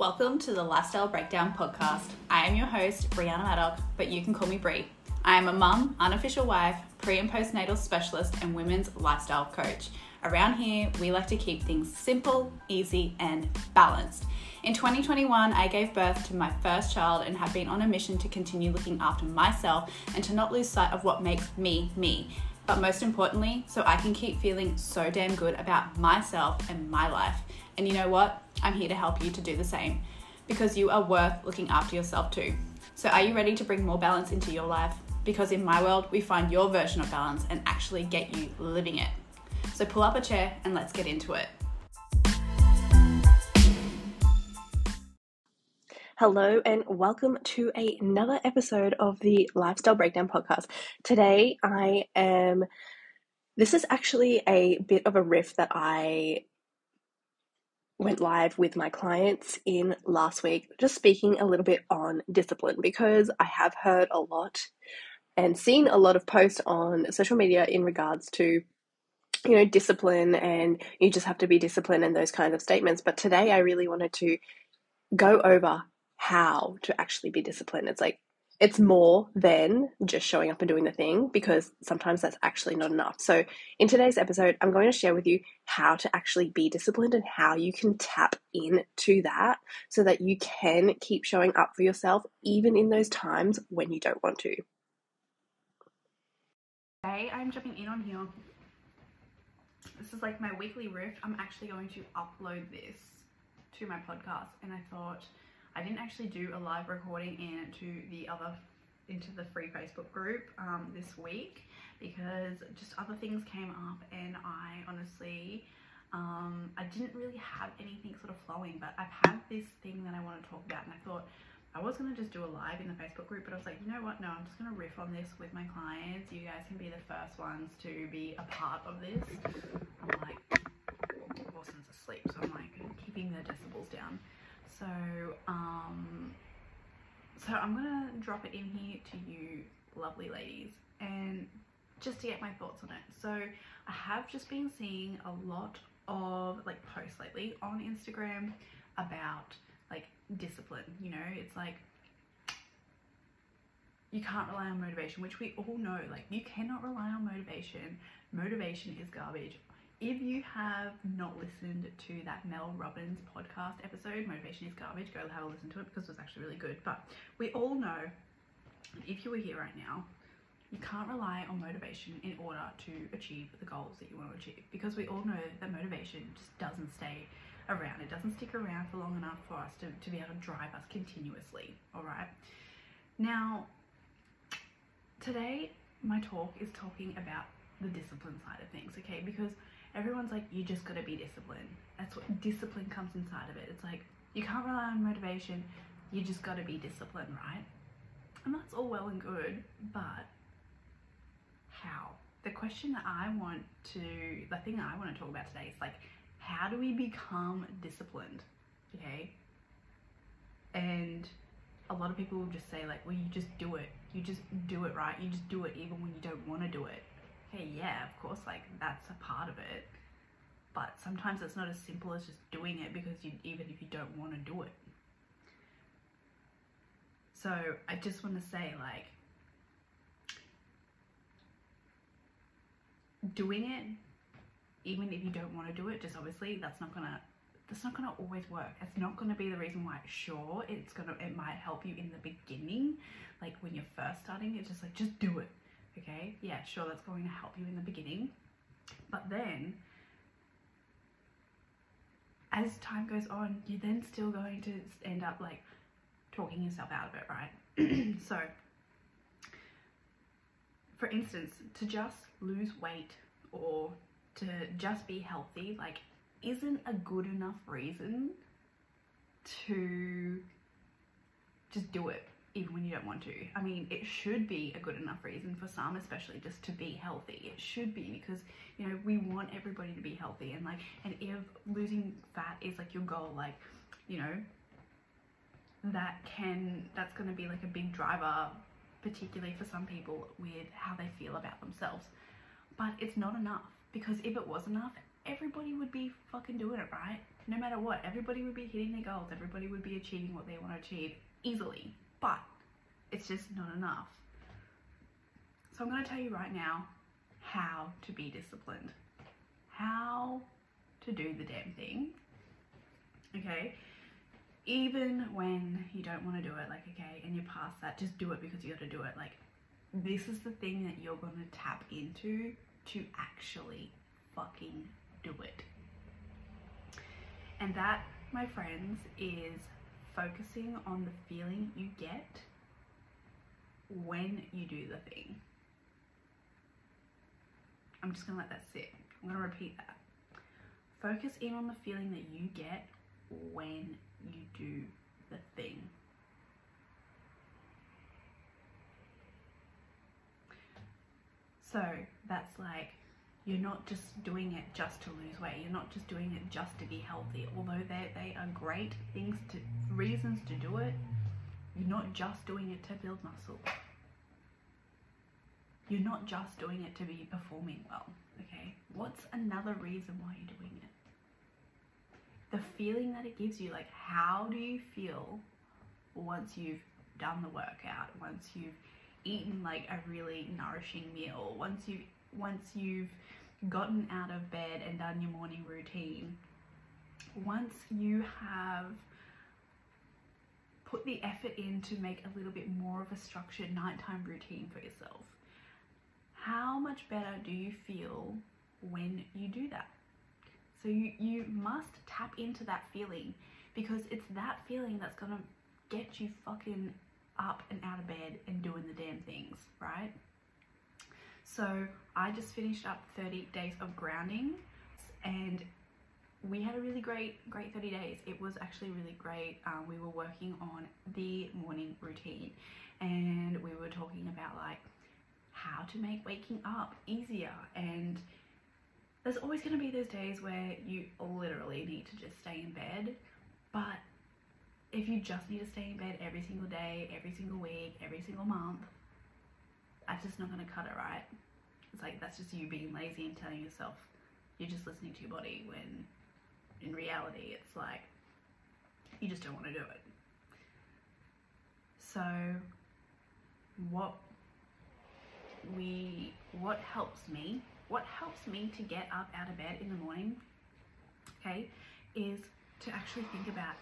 Welcome to the Lifestyle Breakdown podcast. I am your host, Brianna Maddock, but you can call me Bree. I am a mum, unofficial wife, pre and postnatal specialist, and women's lifestyle coach. Around here, we like to keep things simple, easy, and balanced. In 2021, I gave birth to my first child and have been on a mission to continue looking after myself and to not lose sight of what makes me me. But most importantly, so I can keep feeling so damn good about myself and my life. And you know what? I'm here to help you to do the same because you are worth looking after yourself too. So, are you ready to bring more balance into your life? Because in my world, we find your version of balance and actually get you living it. So, pull up a chair and let's get into it. Hello, and welcome to another episode of the Lifestyle Breakdown podcast. Today, I am. This is actually a bit of a riff that I went live with my clients in last week, just speaking a little bit on discipline because I have heard a lot and seen a lot of posts on social media in regards to you know discipline and you just have to be disciplined and those kinds of statements but today i really wanted to go over how to actually be disciplined. It's like it's more than just showing up and doing the thing because sometimes that's actually not enough. So, in today's episode, I'm going to share with you how to actually be disciplined and how you can tap into that so that you can keep showing up for yourself even in those times when you don't want to. Today, I'm jumping in on here. This is like my weekly riff. I'm actually going to upload this to my podcast, and I thought I didn't actually do a live recording into the other into the free Facebook group um, this week because just other things came up and I honestly um, I didn't really have anything sort of flowing but I've had this thing that I want to talk about and I thought I was going to just do a live in the Facebook group but I was like you know what? No I'm just going to riff on this with my clients. You guys can be the first ones to be a part of this. I'm like Wilson's asleep. So I'm like keeping the decibels down so, um, so I'm gonna drop it in here to you lovely ladies and just to get my thoughts on it. So I have just been seeing a lot of like posts lately on Instagram about like discipline, you know, it's like you can't rely on motivation, which we all know, like you cannot rely on motivation. Motivation is garbage if you have not listened to that Mel Robbins podcast episode, Motivation is Garbage, go have a listen to it because it was actually really good. But we all know if you were here right now, you can't rely on motivation in order to achieve the goals that you want to achieve because we all know that motivation just doesn't stay around. It doesn't stick around for long enough for us to, to be able to drive us continuously. All right. Now, today my talk is talking about the discipline side of things, okay? Because everyone's like, you just gotta be disciplined. That's what discipline comes inside of it. It's like, you can't rely on motivation, you just gotta be disciplined, right? And that's all well and good, but how? The question that I want to, the thing I want to talk about today is like, how do we become disciplined? Okay. And a lot of people will just say, like, well, you just do it. You just do it, right? You just do it even when you don't want to do it okay, yeah, of course, like that's a part of it. But sometimes it's not as simple as just doing it because you, even if you don't want to do it. So I just want to say, like, doing it, even if you don't want to do it, just obviously that's not gonna that's not gonna always work. It's not gonna be the reason why. Sure, it's gonna it might help you in the beginning, like when you're first starting. It's just like just do it okay yeah sure that's going to help you in the beginning. But then as time goes on you're then still going to end up like talking yourself out of it right? So for instance to just lose weight or to just be healthy like isn't a good enough reason to just do it even when you don't want to. I mean, it should be a good enough reason for some, especially just to be healthy. It should be because, you know, we want everybody to be healthy and like, and if losing fat is like your goal, like, you know, that can, that's going to be like a big driver, particularly for some people with how they feel about themselves. But it's not enough because if it was enough, everybody would be fucking doing it, right? No matter what, everybody would be hitting their goals, everybody would be achieving what they want to achieve easily, but it's just not enough. So I'm going to tell you right now how to be disciplined, how to do the damn thing. Okay, even when you don't want to do it, like, okay, and you're past that, just do it because you got to do it. Like, this is the thing that you're going to tap into to actually fucking do it. And that, my friends, is focusing on the feeling you get when you do the thing. I'm just gonna let that sit. I'm gonna repeat that. Focus in on the feeling that you get when you do the thing. So that's like you're not just doing it just to lose weight. You're not just doing it just to be healthy. Although they, they are great things to reasons to do it, you're not just doing it to build muscle. You're not just doing it to be performing well. Okay? What's another reason why you're doing it? The feeling that it gives you, like how do you feel once you've done the workout, once you've eaten like a really nourishing meal, once you once you've gotten out of bed and done your morning routine, once you have put the effort in to make a little bit more of a structured nighttime routine for yourself, how much better do you feel when you do that? So you, you must tap into that feeling because it's that feeling that's gonna get you fucking up and out of bed and doing the damn things, right? So I just finished up 30 days of grounding and we had a really great, great 30 days. It was actually really great. Um, we were working on the morning routine and we were talking about like how to make waking up easier and there's always going to be those days where you literally need to just stay in bed but if you just need to stay in bed every single day every single week every single month that's just not going to cut it right? It's like that's just you being lazy and telling yourself you're just listening to your body when in reality it's like you just don't want to do it. So what we what helps me what helps me to get up out of bed in the morning okay is to actually think about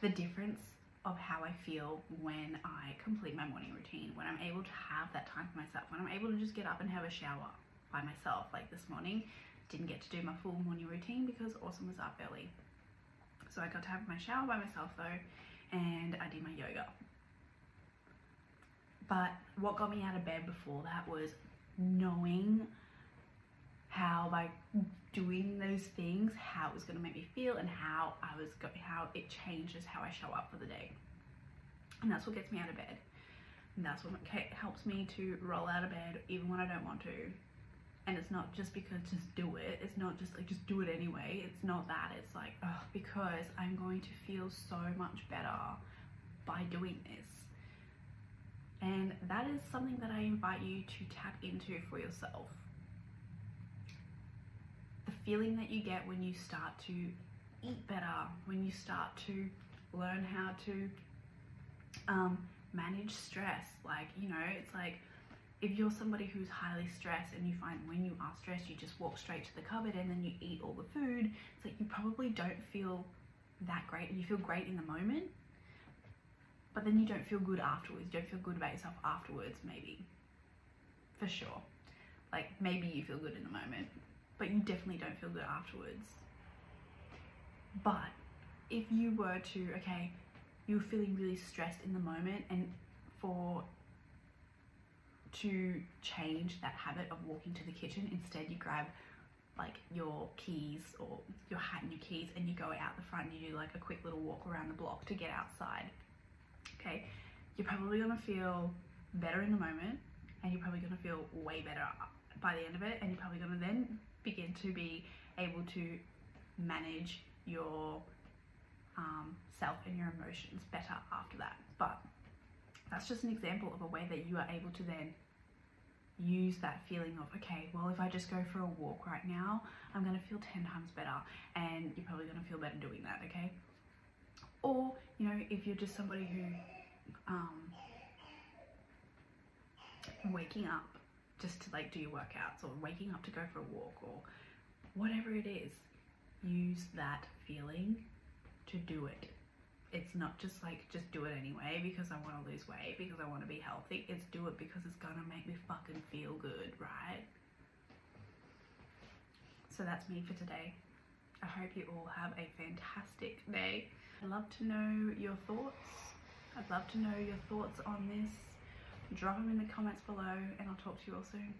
the difference of how I feel when I complete my morning routine, when I'm able to have that time for myself, when I'm able to just get up and have a shower by myself. Like this morning, didn't get to do my full morning routine because Awesome was up early. So I got to have my shower by myself though, and I did my yoga. But what got me out of bed before that was knowing how by doing those things, how it was going to make me feel and how I was how it changes how I show up for the day. And that's what gets me out of bed. And that's what helps me to roll out of bed even when I don't want to. And it's not just because just do it. It's not just like just do it anyway. It's not that. It's like oh, because I'm going to feel so much better by doing this. And that is something that I invite you to tap into for yourself feeling that you get when you start to eat better, when you start to learn how to um, manage stress. Like, you know, it's like if you're somebody who's highly stressed and you find when you are stressed, you just walk straight to the cupboard and then you eat all the food, it's like you probably don't feel that great. You feel great in the moment, but then you don't feel good afterwards. You don't feel good about yourself afterwards, maybe. For sure. Like, maybe you feel good in the moment, but you definitely don't feel good afterwards. But if you were to, okay, you're feeling really stressed in the moment and for to change that habit of walking to the kitchen, instead you grab like your keys or your hat and your keys and you go out the front and you do like a quick little walk around the block to get outside. Okay, you're probably gonna feel better in the moment and you're probably gonna feel way better by the end of it and you're probably gonna then begin to be able to manage your um, self and your emotions better after that. But that's just an example of a way that you are able to then use that feeling of, okay, well, if I just go for a walk right now, I'm going to feel 10 times better. And you're probably going to feel better doing that, okay? Or, you know, if you're just somebody who, um, waking up just to like do your workouts or waking up to go for a walk or whatever it is, use that feeling to do it. It's not just like just do it anyway because I want to lose weight, because I want to be healthy. It's do it because it's gonna make me fucking feel good, right? So that's me for today. I hope you all have a fantastic day. I'd love to know your thoughts. I'd love to know your thoughts on this. Drop them in the comments below and I'll talk to you all soon.